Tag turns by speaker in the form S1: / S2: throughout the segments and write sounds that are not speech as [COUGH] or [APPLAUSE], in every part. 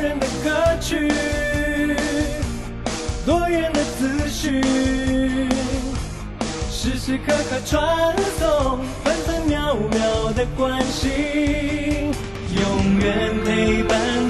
S1: 人的歌曲，多远的思绪，时时刻刻传送，分分秒秒的关心，永远陪伴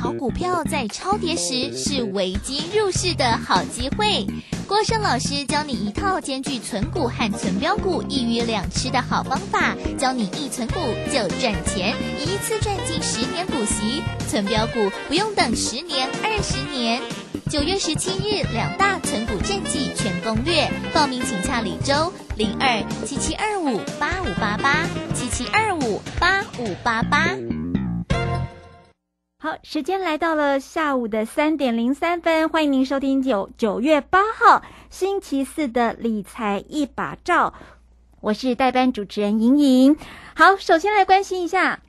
S2: 好股票在超跌时是危机入市的好机会。郭胜老师教你一套兼具存股和存标股一鱼两吃的好方法，教你一存股就赚钱，一次赚进十年股息，存标股不用等十年二十年。九月十七日两大存股战绩全攻略，报名请洽李周零二七七二五八五八八七七二五八五八八。
S3: 好，时间来到了下午的三点零三分，欢迎您收听九九月八号星期四的理财一把照，我是代班主持人莹莹。好，首先来关心一下。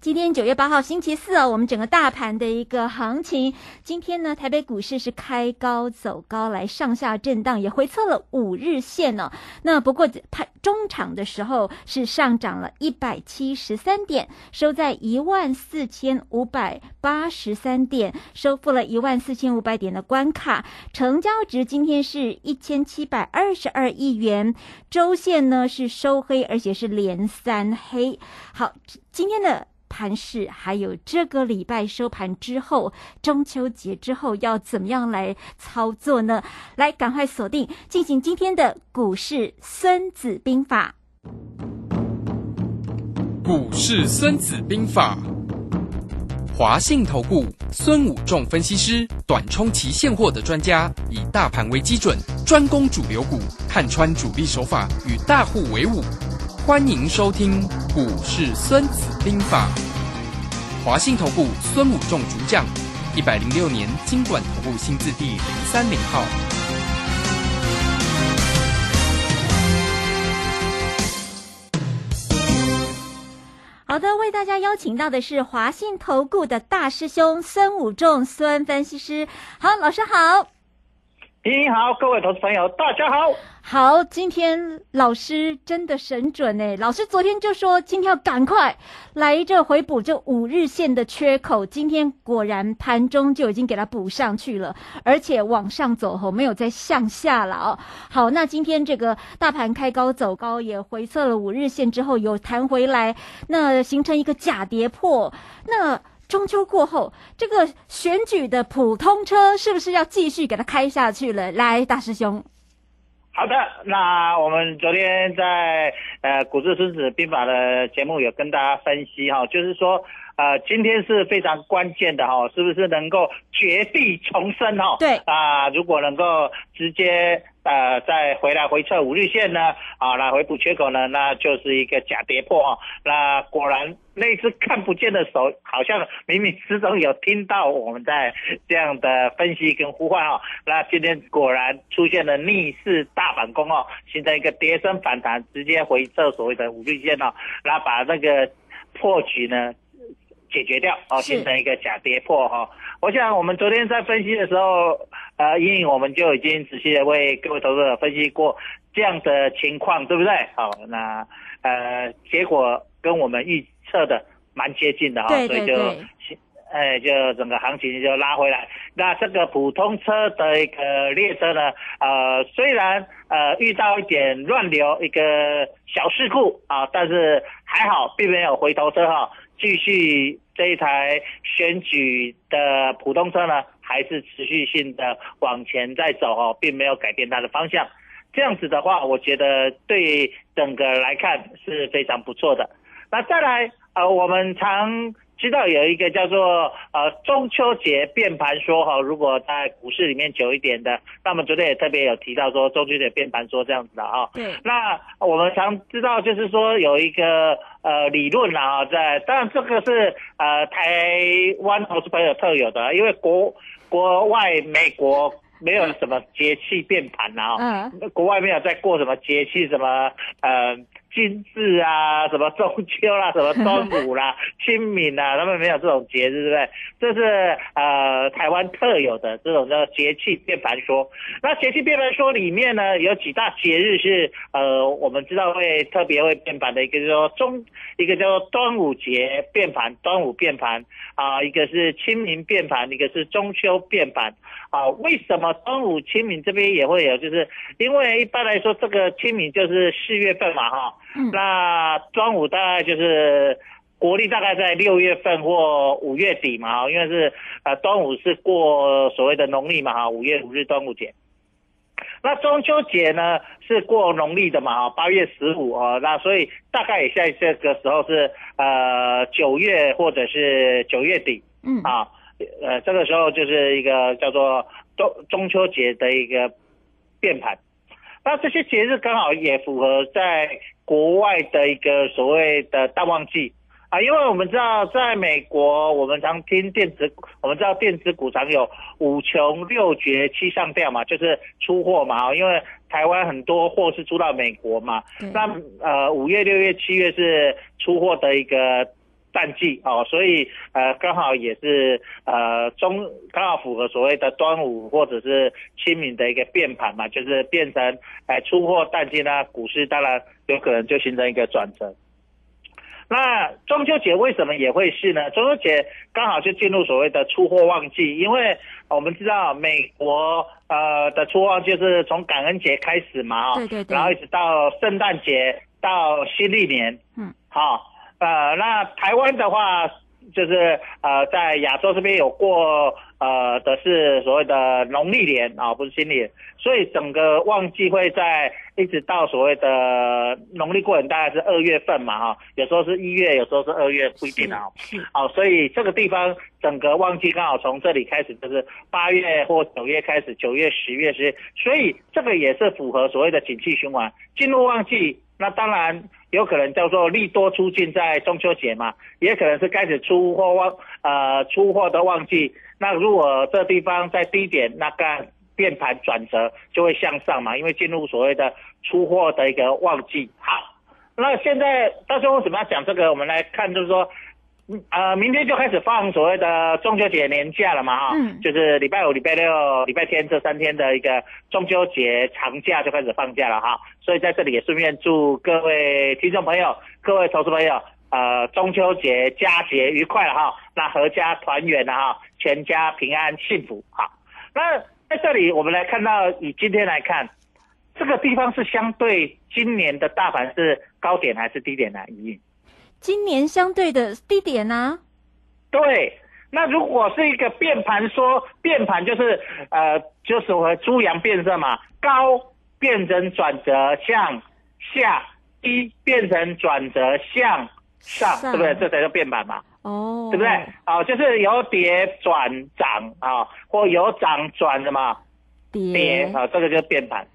S3: 今天九月八号星期四哦，我们整个大盘的一个行情，今天呢，台北股市是开高走高，来上下震荡，也回测了五日线哦。那不过盘中场的时候是上涨了一百七十三点，收在一万四千五百八十三点，收复了一万四千五百点的关卡。成交值今天是一千七百二十二亿元，周线呢是收黑，而且是连三黑。好，今天的。盘市，还有这个礼拜收盘之后，中秋节之后要怎么样来操作呢？来，赶快锁定进行今天的股市孙子兵法。
S4: 股市孙子兵法，华信投顾孙武仲分析师，短冲期现货的专家，以大盘为基准，专攻主流股，看穿主力手法，与大户为伍。欢迎收听《股市孙子兵法》，华信投顾孙武仲主讲，一百零六年经管投顾新字第零三零号。
S3: 好的，为大家邀请到的是华信投顾的大师兄孙武仲孙分析师。好，老师好。
S5: 你好，各位投资朋友，大家好。
S3: 好，今天老师真的神准哎！老师昨天就说今天要赶快来这回补这五日线的缺口，今天果然盘中就已经给它补上去了，而且往上走后没有再向下了哦。好，那今天这个大盘开高走高，也回测了五日线之后有弹回来，那形成一个假跌破，那。中秋过后，这个选举的普通车是不是要继续给它开下去了？来，大师兄。
S5: 好的，那我们昨天在呃股市孙子兵法的节目有跟大家分析哈，就是说呃今天是非常关键的哈，是不是能够绝地重生哈？
S3: 对
S5: 啊，如果能够直接。呃，再回来回撤五日线呢，啊，来回补缺口呢，那就是一个假跌破啊。那果然那只看不见的手，好像冥冥之中有听到我们在这样的分析跟呼唤啊。那今天果然出现了逆势大反攻哦，形成一个跌升反弹，直接回撤所谓的五日线哦，那把那个破局呢解决掉哦，形成一个假跌破哈。我想我们昨天在分析的时候。呃，因为我们就已经仔细的为各位投资者分析过这样的情况，对不对？好，那呃，结果跟我们预测的蛮接近的哈，所以就，哎，就整个行情就拉回来。那这个普通车的一个列车呢，呃，虽然呃遇到一点乱流，一个小事故啊，但是还好，并没有回头车哈，继续这一台选举的普通车呢。还是持续性的往前在走哦，并没有改变它的方向。这样子的话，我觉得对整个来看是非常不错的。那再来，呃，我们常知道有一个叫做呃中秋节变盘说哈，如果在股市里面久一点的，那么昨天也特别有提到说中秋节变盘说这样子的啊。
S3: 对，
S5: 那我们常知道就是说有一个呃理论啊，在当然这个是呃台湾投资朋友特有的，因为国国外美国。没有什么节气变盘啊、哦，
S3: 嗯，
S5: 国外没有在过什么节气，什么呃金日啊，什么中秋啦，什么端午啦、[LAUGHS] 清明啊，他们没有这种节日，对不对？这是呃台湾特有的这种叫节气变盘说。那节气变盘说里面呢，有几大节日是呃我们知道会特别会变盘的，一个叫做中，一个叫做端午节变盘，端午变盘啊、一个是清明变盘，一个是中秋变盘。啊，为什么端午、清明这边也会有？就是因为一般来说，这个清明就是四月份嘛，哈，
S3: 嗯
S5: 那端午大概就是国历大概在六月份或五月底嘛，因为是呃端午是过所谓的农历嘛，哈，五月五日端午节。那中秋节呢是过农历的嘛，哈，八月十五啊，那所以大概也在这个时候是呃九月或者是九月底，
S3: 嗯，
S5: 啊，呃，这个时候就是一个叫做中中秋节的一个变盘。那这些节日刚好也符合在国外的一个所谓的淡旺季啊，因为我们知道在美国，我们常听电子，我们知道电子股常有五穷六绝七上吊嘛，就是出货嘛，啊因为台湾很多货是出到美国嘛，那呃五月、六月、七月是出货的一个淡季哦，所以呃刚好也是呃中刚好符合所谓的端午或者是清明的一个变盘嘛，就是变成哎、出货淡季呢，股市当然有可能就形成一个转折。那中秋节为什么也会是呢？中秋节刚好就进入所谓的出货旺季，因为我们知道美国呃的出货就是从感恩节开始嘛，哦
S3: 对对对
S5: 然后一直到圣诞节到新历年，
S3: 嗯，
S5: 好、呃，那台湾的话就是呃在亚洲这边有过呃的是所谓的农历年啊、不是新年，所以整个旺季会在一直到所谓的农历过年，大概是二月份嘛哈、有时候是一月，有时候是二月，不一定啊。
S3: 是
S5: 好、所以这个地方整个旺季刚好从这里开始，就是八月或九月开始，九月、十月、十月，所以这个也是符合所谓的景气循环。进入旺季，那当然有可能叫做利多出尽在中秋节嘛，也可能是开始出货旺呃出货的旺季。那如果这地方在低点，那个变盘转折就会向上嘛，因为进入所谓的出货的一个旺季。好，那现在到时候为什么要讲这个？我们来看，就是说。嗯呃，明天就开始放所谓的中秋节年假了嘛，哈、
S3: 嗯
S5: 就是礼拜五、礼拜六、礼拜天这三天的一个中秋节长假就开始放假了哈，所以在这里也顺便祝各位听众朋友、各位投资朋友，呃，中秋节佳节愉快了哈，那阖家团圆了哈，全家平安幸福哈。那在这里我们来看到，以今天来看，这个地方是相对今年的大盘是高点还是低点呢？
S3: 今年相对的低点啊，
S5: 对，那如果是一个变盘说，变盘就是呃，就是和猪羊变色嘛，高变成转折向下，低变成转折向上，
S3: 上
S5: 对不对？这才叫变盘嘛，
S3: 哦，
S5: 对不对？啊、就是由跌转涨啊，或由涨转什么跌
S3: 跌
S5: 啊，这个就是变盘。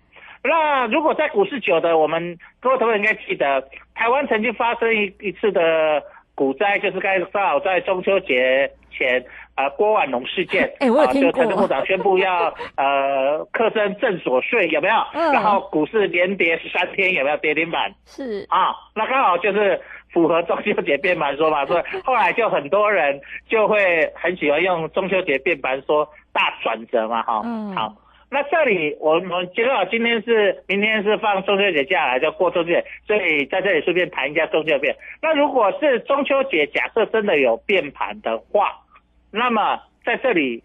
S5: 那如果在股市久的，我们各位投资人应该记得，台湾曾经发生一一次的股灾，就是刚刚好在中秋节前，呃，郭婉龙事件，[LAUGHS]
S3: 哎我有
S5: 啊
S3: 听过
S5: 就财政部长宣布要呃课征正所税，有没有？
S3: 嗯
S5: 然后股市连跌十三天，有没有跌停板？
S3: 是
S5: 啊，那刚好就是符合中秋节变盘说嘛，所以后来就很多人就会很喜欢用中秋节变盘说大转折嘛，哈、
S3: 嗯
S5: 好。那这里我们刚好今天是明天是放中秋节假来，就过中秋节，所以在这里顺便谈一下中秋变。那如果是中秋节，假设真的有变盘的话，那么在这里，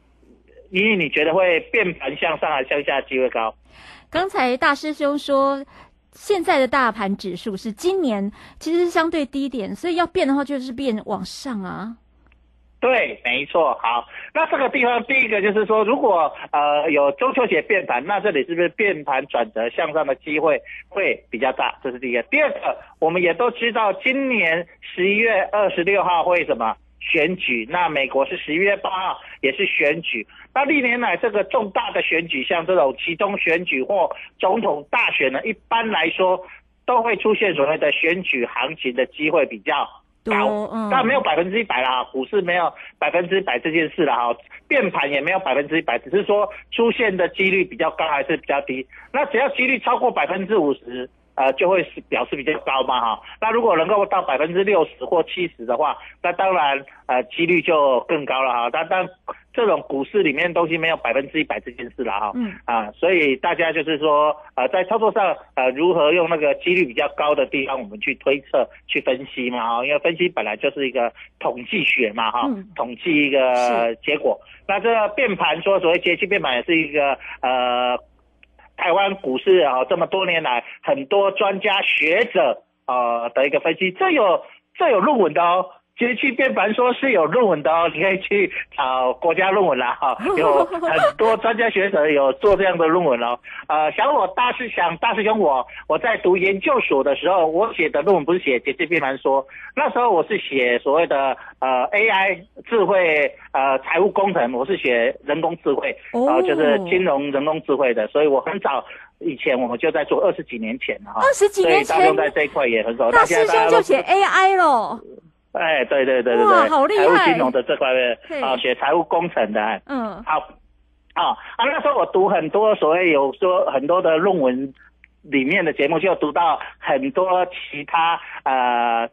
S5: 妮妮你觉得会变盘向上还是向下机会高？
S3: 刚才大师兄说，现在的大盘指数是今年其实是相对低点，所以要变的话就是变往上啊。
S5: 对，没错。好，那这个地方第一个就是说，如果呃有中秋节变盘，那这里是不是变盘转折向上的机会会比较大？这是第一个。第二个，我们也都知道，今年十一月二十六号会什么选举？那美国是十一月八号也是选举。那历年来这个重大的选举，像这种其中选举或总统大选呢，一般来说都会出现所谓的选举行情的机会比较。高，但没有百分之一百啦，股市没有百分之一百这件事啦哈，变盘也没有百分之一百，只是说出现的几率比较高还是比较低。那只要几率超过百分之五十，呃，就会是表示比较高嘛哈。那如果能够到百分之六十或七十的话，那当然呃几率就更高了哈。但但这种股市里面东西没有百分之一百这件事了哈，嗯啊，所以大家就是说，呃，在操作上，呃，如何用那个几率比较高的地方，我们去推测、去分析嘛，哈，因为分析本来就是一个统计学嘛，哈，统计一个结果。那这个变盘说所谓节气变盘也是一个呃，台湾股市啊这么多年来很多专家学者啊的一个分析，这有这有论文的哦。节气变盘说是有论文的哦，你可以去找国家论文啦哈，[LAUGHS] 有很多专家学者有做这样的论文哦。呃，想我大师想大师兄我我在读研究所的时候，我写的论文不是写节气变盘说，那时候我是写所谓的呃 AI 智慧呃财务工程，我是写人工智慧，然后，就是金融人工智慧的，所以我很早以前我们就在做二十几年前了哈，
S3: 二十几年前，
S5: 大兄在这一块也很少，
S3: 大师兄就写 AI 咯。
S5: 哎，对对对对对，财务金融的这块的啊，学财务工程的，嗯，好，啊啊，那时候我读很多所谓有说很多的论文里面的节目，就读到很多其他呃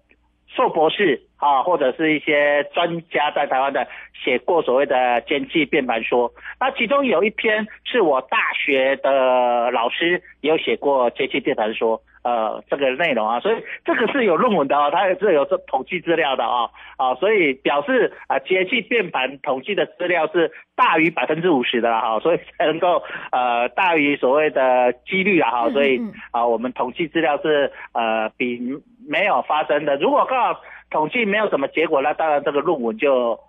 S5: 硕博士啊，或者是一些专家在台湾的写过所谓的经济变盘说，那其中有一篇是我大学的老师也有写过经济变盘说。呃，这个内容啊，所以这个是有论文的啊，它也是有这统计资料的啊，啊，所以表示啊，节气变盘统计的资料是大于百分之五十的哈，所以才能够呃大于所谓的几率啊哈，所以啊，我们统计资料是呃比没有发生的，如果刚好统计没有什么结果，那当然这个论文就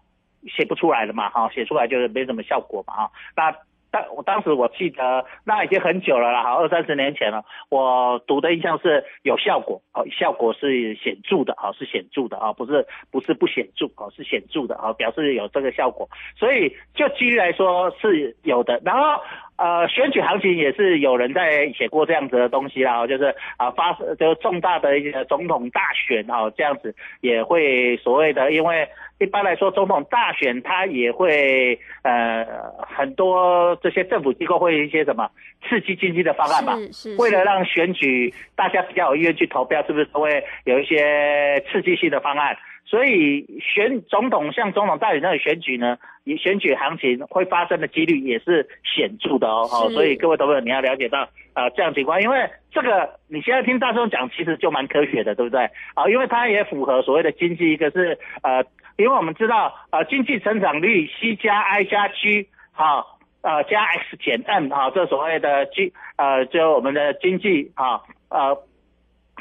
S5: 写不出来了嘛，哈，写出来就是没什么效果嘛，哈，那。但我当时我记得那已经很久了啦，好二三十年前了。我读的印象是有效果，哦，效果是显著的，哦，是显著的，啊，不是不是不显著，哦，是显著的，啊，表示有这个效果。所以就几率来说是有的。然后呃，选举行情也是有人在写过这样子的东西啦，就是啊发就重大的一个总统大选，哈，这样子也会所谓的因为。一般来说，总统大选他也会呃很多这些政府机构会一些什么刺激经济的方案嘛？
S3: 是是。
S5: 为了让选举大家比较有意愿去投票，是不是都会有一些刺激性的方案？所以选总统像总统大选那个选举呢，选举行情会发生的几率也是显著的哦。好，所以各位投友你要了解到啊这样情况，因为这个你现在听大众讲，其实就蛮科学的，对不对？啊，因为它也符合所谓的经济，一个是呃。因为我们知道，呃，经济成长率 C 加 I 加 G，好，呃，加 X 减 M，啊，这所谓的 G，呃，就我们的经济，啊，呃，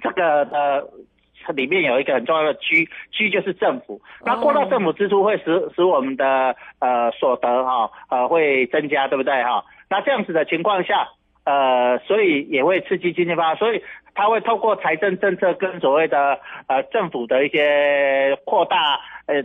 S5: 这个呃，里面有一个很重要的 G，G 就是政府，那扩大政府支出会使使我们的呃所得，哈，呃，会增加，对不对，哈？那这样子的情况下，呃，所以也会刺激经济发展，所以。它会透过财政政策跟所谓的呃政府的一些扩大呃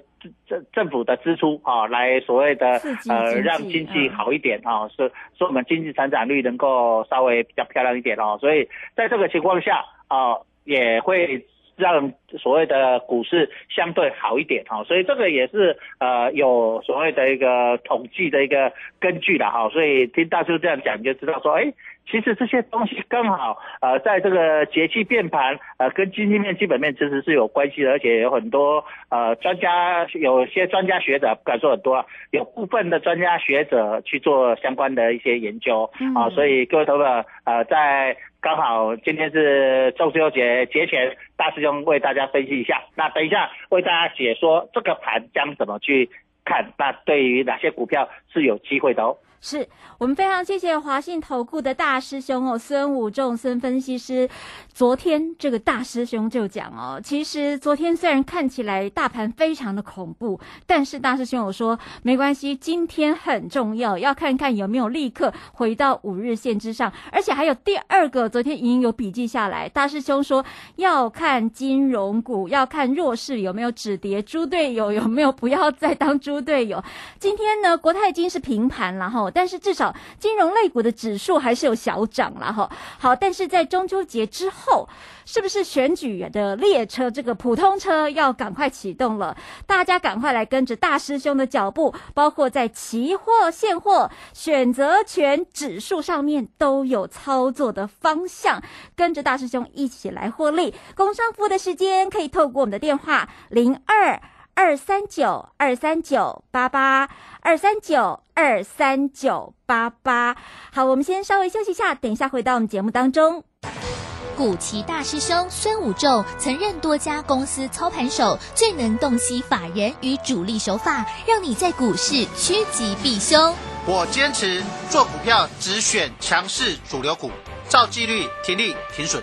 S5: 政政府的支出啊，来所谓的呃让经济好一点啊，说说我们经济成长率能够稍微比较漂亮一点哦，所以在这个情况下啊，也会让所谓的股市相对好一点哈，所以这个也是呃有所谓的一个统计的一个根据的哈，所以听大叔这样讲就知道说哎。其实这些东西刚好，呃，在这个节气变盘，呃，跟经济面、基本面其实是有关系的，而且有很多呃专家，有些专家学者不敢说很多，有部分的专家学者去做相关的一些研究啊，所以各位投友，呃，在刚好今天是中秋节节前，大师兄为大家分析一下，那等一下为大家解说这个盘将怎么去。看，那对于哪些股票是有机会的哦。
S3: 是我们非常谢谢华信投顾的大师兄哦，孙武仲孙分析师。昨天这个大师兄就讲哦，其实昨天虽然看起来大盘非常的恐怖，但是大师兄有说没关系，今天很重要，要看看有没有立刻回到五日线之上，而且还有第二个，昨天已经有笔记下来。大师兄说要看金融股，要看弱势有没有止跌，猪队友有没有不要再当猪队友。今天呢，国泰金是平盘然后。但是至少金融类股的指数还是有小涨了哈。好，但是在中秋节之后，是不是选举的列车这个普通车要赶快启动了？大家赶快来跟着大师兄的脚步，包括在期货、现货、选择权指数上面都有操作的方向，跟着大师兄一起来获利。工商服务的时间可以透过我们的电话零二。二三九二三九八八二三九二三九八八，好，我们先稍微休息一下，等一下回到我们节目当中。
S2: 古奇大师兄孙武仲曾任多家公司操盘手，最能洞悉法人与主力手法，让你在股市趋吉避凶。
S6: 我坚持做股票只选强势主流股，照纪律停利停损。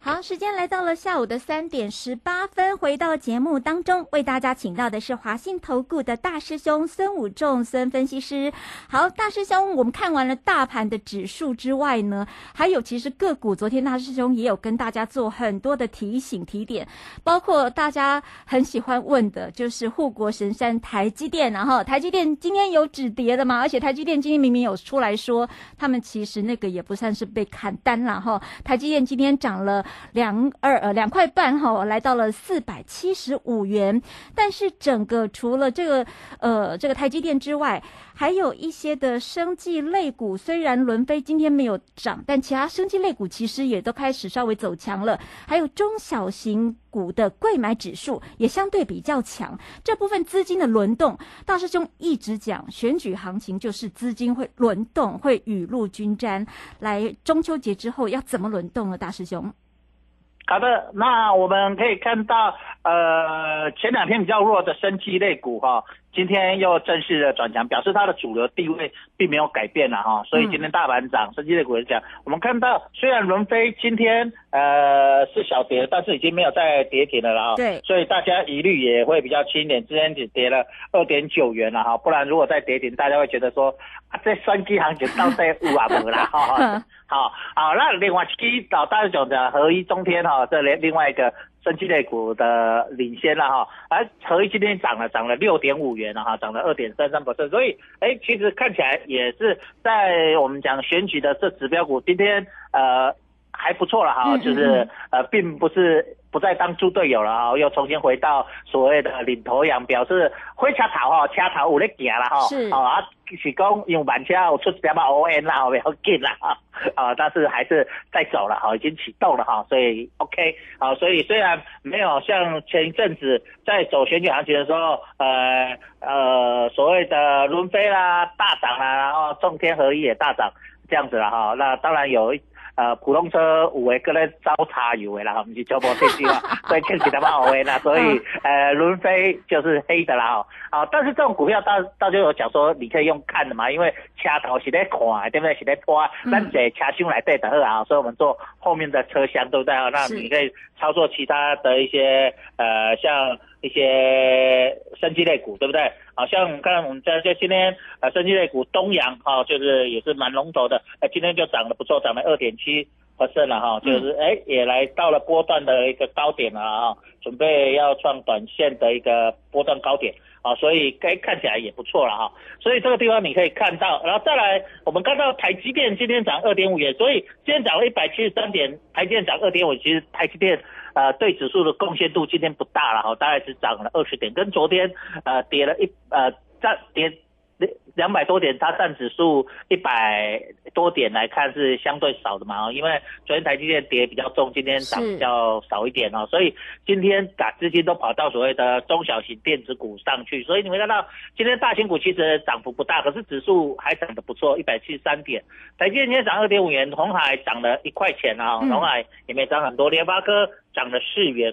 S3: 好，时间来到了下午的三点十八分，回到节目当中，为大家请到的是华信投顾的大师兄孙武仲孙分析师。好，大师兄，我们看完了大盘的指数之外呢，还有其实个股，昨天大师兄也有跟大家做很多的提醒提点，包括大家很喜欢问的，就是护国神山台积电，然后台积电今天有止跌的嘛？而且台积电今天明明有出来说，他们其实那个也不算是被砍单了哈。台积电今天涨了。两二呃两块半哈，来到了四百七十五元。但是整个除了这个呃这个台积电之外，还有一些的生技类股，虽然伦飞今天没有涨，但其他生技类股其实也都开始稍微走强了。还有中小型股的贵买指数也相对比较强。这部分资金的轮动，大师兄一直讲，选举行情就是资金会轮动，会雨露均沾。来中秋节之后要怎么轮动呢？大师兄？
S5: 好的，那我们可以看到，呃，前两天比较弱的生机类股哈，今天又正式的转强，表示它的主流地位并没有改变了哈，所以今天大盘涨，升级类股也涨。我们看到，虽然伦飞今天呃是小跌，但是已经没有再跌停了啦，
S3: 对，
S5: 所以大家疑虑也会比较轻一点，之前只跌了二点九元了哈，不然如果再跌停，大家会觉得说，啊，这生机行情到底有啊无啦哈。[LAUGHS] 好好，那另外七老大讲的合一中天哈，这另另外一个升级类股的领先了哈，而合一今天涨了涨了六点五元了哈，涨了二点三三。百分，所以哎，其实看起来也是在我们讲选举的这指标股今天呃还不错了哈，就是呃并不是不再当猪队友了哈，又重新回到所谓的领头羊，表示会车头哈，车头有咧行了哈，
S3: 是
S5: 啊。是讲用慢车有出点嘛 O N 啦，好要紧啦啊，啊，但是还是在走了哈，已经启动了哈，所以 OK，好，所以虽然没有像前一阵子在走选举行情的时候，呃呃，所谓的轮飞啦大涨啦，然后中天合一也大涨这样子了哈，那当然有。呃，普通车有诶，搁咧招茶油诶啦，哈，唔是全部黑色啦，所以看起来蛮好诶啦，所以呃，轮飞就是黑的啦，哈，啊，但是这种股票大大家有讲说，你可以用看的嘛，因为车头是在看，对不对？是在拖，咱坐车厢来对的好啊，所以我们坐后面的车厢，对不对啊？那你可以操作其他的一些呃，像。一些生机类股，对不对？好像看我们在在今天啊，生机类股东阳哈，就是也是蛮龙头的，哎，今天就涨得不错，涨了二点七 percent 了哈，就是哎也来到了波段的一个高点了啊，准备要创短线的一个波段高点啊，所以该看起来也不错了哈，所以这个地方你可以看到，然后再来我们看到台积电今天涨二点五元，所以今天涨了一百七十三点，台积电涨二点五，其实台积电。呃，对指数的贡献度今天不大了哈，大概只涨了二十点，跟昨天呃跌了一呃涨跌两百多点，它占指数一百多点来看是相对少的嘛，因为昨天台积电跌比较重，今天涨比较少一点哦，所以今天把资金都跑到所谓的中小型电子股上去，所以你会看到今天大型股其实涨幅不大，可是指数还涨得不错，一百七十三点，台积电今天涨二点五元，红海涨了一块钱啊，红海也没涨很多，联发科涨了四元。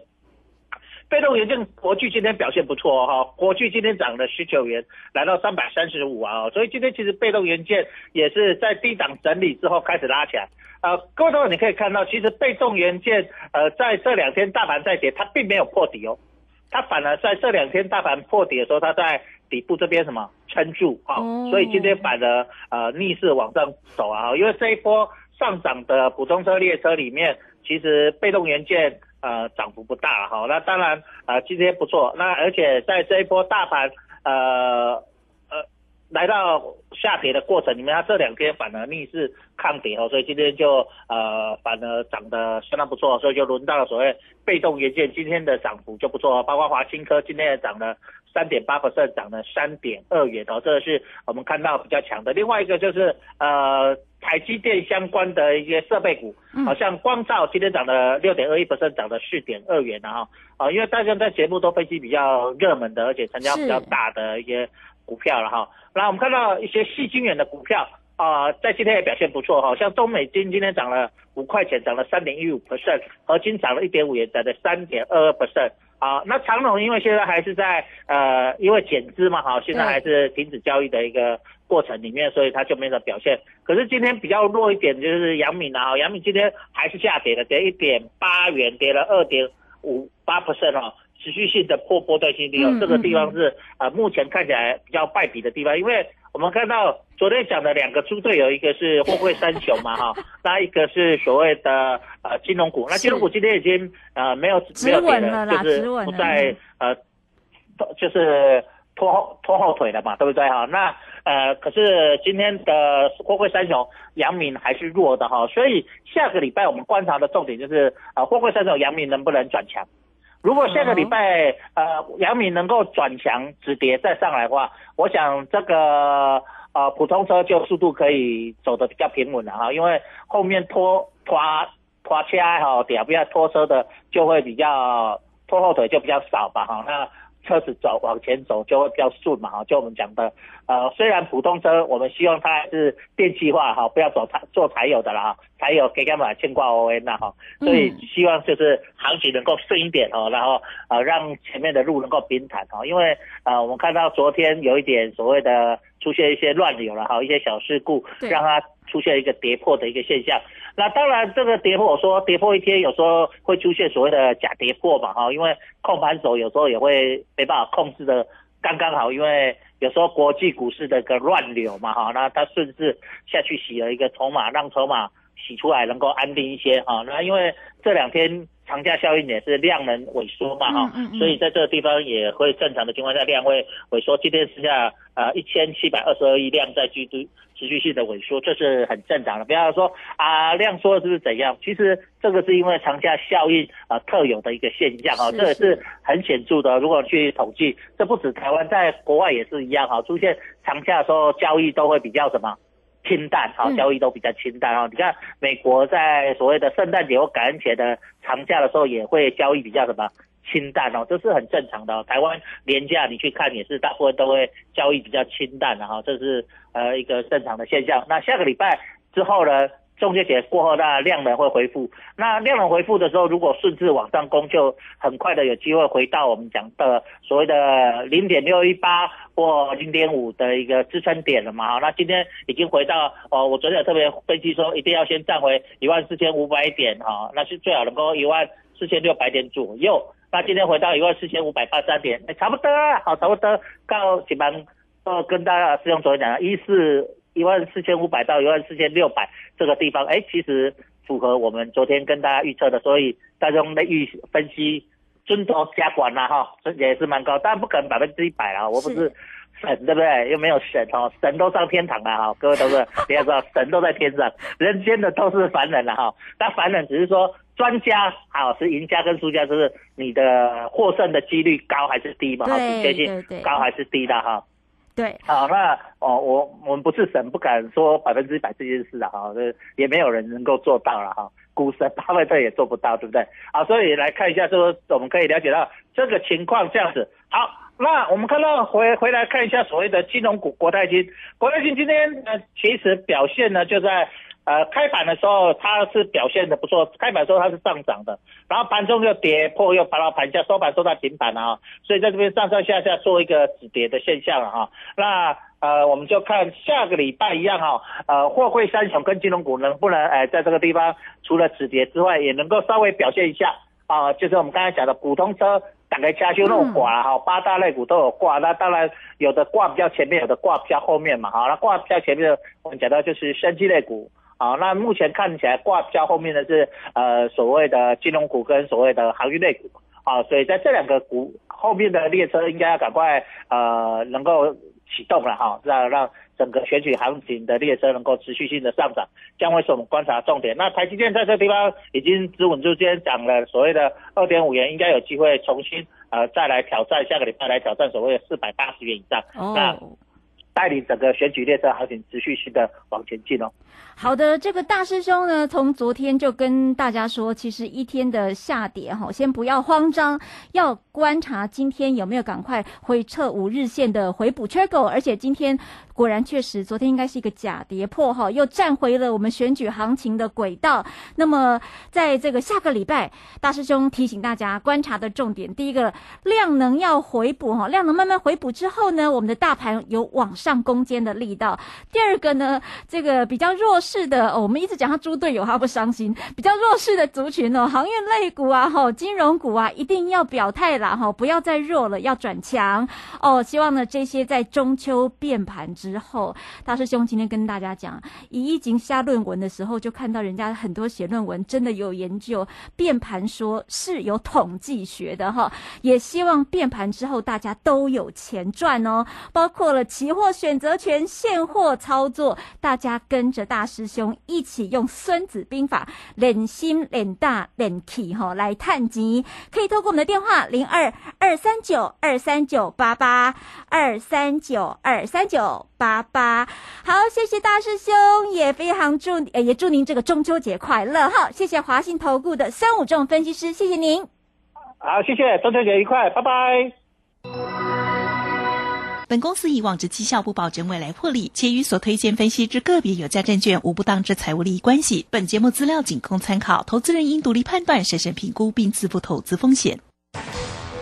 S5: 被动元件国巨今天表现不错哈，国巨今天涨了十九元，来到三百三十五啊，所以今天其实被动元件也是在低档整理之后开始拉起来。呃，各位朋友你可以看到，其实被动元件呃在这两天大盘在跌，它并没有破底哦，它反而在这两天大盘破底的时候，它在底部这边什么撑住啊，所以今天反而呃逆势往上走啊，因为这一波上涨的普通车列车里面，其实被动元件。呃，涨幅不大哈，那当然呃，今天不错，那而且在这一波大盘呃呃来到下跌的过程里面，它这两天反而逆势抗跌哦，所以今天就呃反而涨得相当不错，所以就轮到了所谓被动元件今天的涨幅就不错，包括华新科今天也涨了三点八不是涨了三点二元哦，这是我们看到比较强的。另外一个就是呃。台积电相关的一些设备股，好像光照今天涨了六点二一涨了四点二元了哈，啊，因为大家在节目都分析比较热门的，而且成交比较大的一些股票了哈。那我们看到一些细晶圆的股票啊，在今天也表现不错哈，像中美金今天涨了五块钱，涨了三点一五 percent，合金涨了一点五元涨了三点二二 percent。啊，那长隆因为现在还是在呃，因为减资嘛，哈，现在还是停止交易的一个过程里面，所以它就没有表现。可是今天比较弱一点就是杨敏啊，杨敏今天还是下跌的，跌一点八元，跌了二点五八 percent 哦，持续性的破波段新低哦，这个地方是呃目前看起来比较败笔的地方，因为。我们看到昨天讲的两个猪队友，一个是货柜三雄嘛，[LAUGHS] 哈，那一个是所谓的呃金融股。那金融股今天已经呃没有没有跌了，就是不再呃，就是拖后拖后腿了嘛，对不对哈？那呃，可是今天的货柜三雄阳明还是弱的哈，所以下个礼拜我们观察的重点就是呃货柜三雄阳明能不能转强。如果下个礼拜呃杨敏能够转强止跌再上来的话，我想这个呃普通车就速度可以走的比较平稳了哈，因为后面拖拖拖车哈，底下不要拖车的就会比较拖后腿就比较少吧哈那。车子走往前走就会比较顺嘛哈，就我们讲的，呃，虽然普通车我们希望它还是电气化哈，不要走柴做柴油的啦哈，柴油给干嘛牵挂 O N 呐哈，所以希望就是行情能够顺一点哦，然后呃让前面的路能够平坦哦，因为呃我们看到昨天有一点所谓的出现一些乱流了哈，一些小事故让它出现一个跌破的一个现象。那当然，这个跌破，我说跌破一天，有时候会出现所谓的假跌破嘛，哈，因为控盘手有时候也会没办法控制的刚刚好，因为有时候国际股市的一个乱流嘛，哈，那他顺势下去洗了一个筹码，让筹码洗出来能够安定一些，哈，那因为这两天。长假效应也是量能萎缩嘛哈，所以在这个地方也会正常的情况下量会萎缩。今天剩下呃一千七百二十二亿量在居都持续性的萎缩，这是很正常的。不要说啊量缩是不是怎样？其实这个是因为长假效应啊特有的一个现象啊，这也是很显著的。如果去统计，这不止台湾，在国外也是一样哈，出现长假的时候交易都会比较什么？清淡，好，交易都比较清淡哦。你看，美国在所谓的圣诞节或感恩节的长假的时候，也会交易比较什么清淡哦，这是很正常的。台湾年假你去看也是大部分都会交易比较清淡的哈，这是呃一个正常的现象。那下个礼拜之后呢？中秋节过后，那量能会恢复。那量能恢复的时候，如果顺势往上攻，就很快的有机会回到我们讲的所谓的零点六一八或零点五的一个支撑点了嘛？那今天已经回到哦，我昨天有特别分析说，一定要先站回一万四千五百点哈，那是最好能够一万四千六百点左右。那今天回到一万四千五百八十三点，差不多，好，差不多。告几班呃，跟大家师兄昨天讲一四。一万四千五百到一万四千六百这个地方，哎，其实符合我们昨天跟大家预测的，所以大众的预分析尊重加管啦哈，也是蛮高，但不可能百分之一百啊，我不是神对不对？又没有神哦，神都上天堂了哈，各位都是 [LAUGHS] 你要知道，神都在天上，人间的都是凡人了哈。那凡人只是说专家好是赢家跟输家，就是你的获胜的几率高还是低嘛？好，确性高还是低的哈。
S3: 对，
S5: 好，那哦，我我们不是神，不敢说百分之一百这件事啊，哈，也没有人能够做到了哈。股神巴菲特也做不到，对不对？好，所以来看一下，说我们可以了解到这个情况这样子。好，那我们看到回回来看一下所谓的金融股国泰金，国泰金今天呃其实表现呢就在。呃，开盘的时候它是表现的不错，开盘的时候它是上涨的，然后盘中又跌破，又爬到盘下，收盘收在平盘啊，所以在这边上上下下做一个止跌的现象了哈。那呃，我们就看下个礼拜一样哈，呃，货柜三雄跟金融股能不能哎在这个地方除了止跌之外，也能够稍微表现一下啊，就是我们刚才讲的普通车打开加修那种挂哈，八大类股都有挂，那当然有的挂比较前面，有的挂比较后面嘛哈，那挂比较前面的我们讲到就是升级类股。好，那目前看起来挂较后面的是呃所谓的金融股跟所谓的航运类股，啊，所以在这两个股后面的列车应该要赶快呃能够启动了哈，让让整个选举行情的列车能够持续性的上涨，将会是我们观察重点。那台积电在这地方已经止稳住，今天涨了所谓的二点五元，应该有机会重新呃再来挑战下个礼拜来挑战所谓的四百八十元以上。那带领整个选举列车行情持续性的往前进哦。
S3: 好的，这个大师兄呢，从昨天就跟大家说，其实一天的下跌哈，先不要慌张，要观察今天有没有赶快回撤五日线的回补缺口，而且今天。果然确实，昨天应该是一个假跌破哈，又站回了我们选举行情的轨道。那么，在这个下个礼拜，大师兄提醒大家观察的重点，第一个量能要回补哈，量能慢慢回补之后呢，我们的大盘有往上攻坚的力道。第二个呢，这个比较弱势的，哦、我们一直讲他猪队友，他不伤心。比较弱势的族群哦，航运类股啊，哈，金融股啊，一定要表态啦哈，不要再弱了，要转强哦。希望呢，这些在中秋变盘。之后，大师兄今天跟大家讲，以一经下论文的时候，就看到人家很多写论文，真的有研究变盘，说是有统计学的哈。也希望变盘之后大家都有钱赚哦，包括了期货选择权现货操作，大家跟着大师兄一起用孙子兵法，练心练大练气哈来探级，可以透过我们的电话零二二三九二三九八八二三九二三九。八八，好，谢谢大师兄，也非常祝呃也祝您这个中秋节快乐哈，谢谢华信投顾的孙武仲分析师，谢谢您。
S5: 好，谢谢，中秋节愉快，拜拜。
S7: 本公司以往之绩效不保证未来获利，且与所推荐分析之个别有价证券无不当之财务利益关系。本节目资料仅供参考，投资人应独立判断、审慎评估并自负投资风险。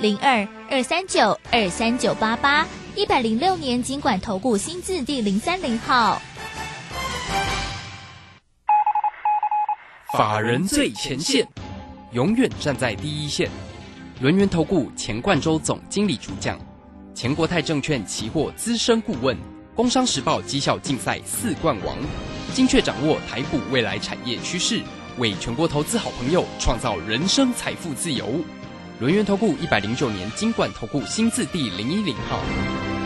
S2: 零二二三九二三九八八一百零六年尽管投顾新字第零三零号，
S4: 法人最前线，永远站在第一线。轮源投顾钱冠洲总经理主讲，钱国泰证券期货资深顾问，工商时报绩效竞赛四冠王，精确掌握台股未来产业趋势，为全国投资好朋友创造人生财富自由。轮源投顾一百零九年金管投顾新字第零一零号。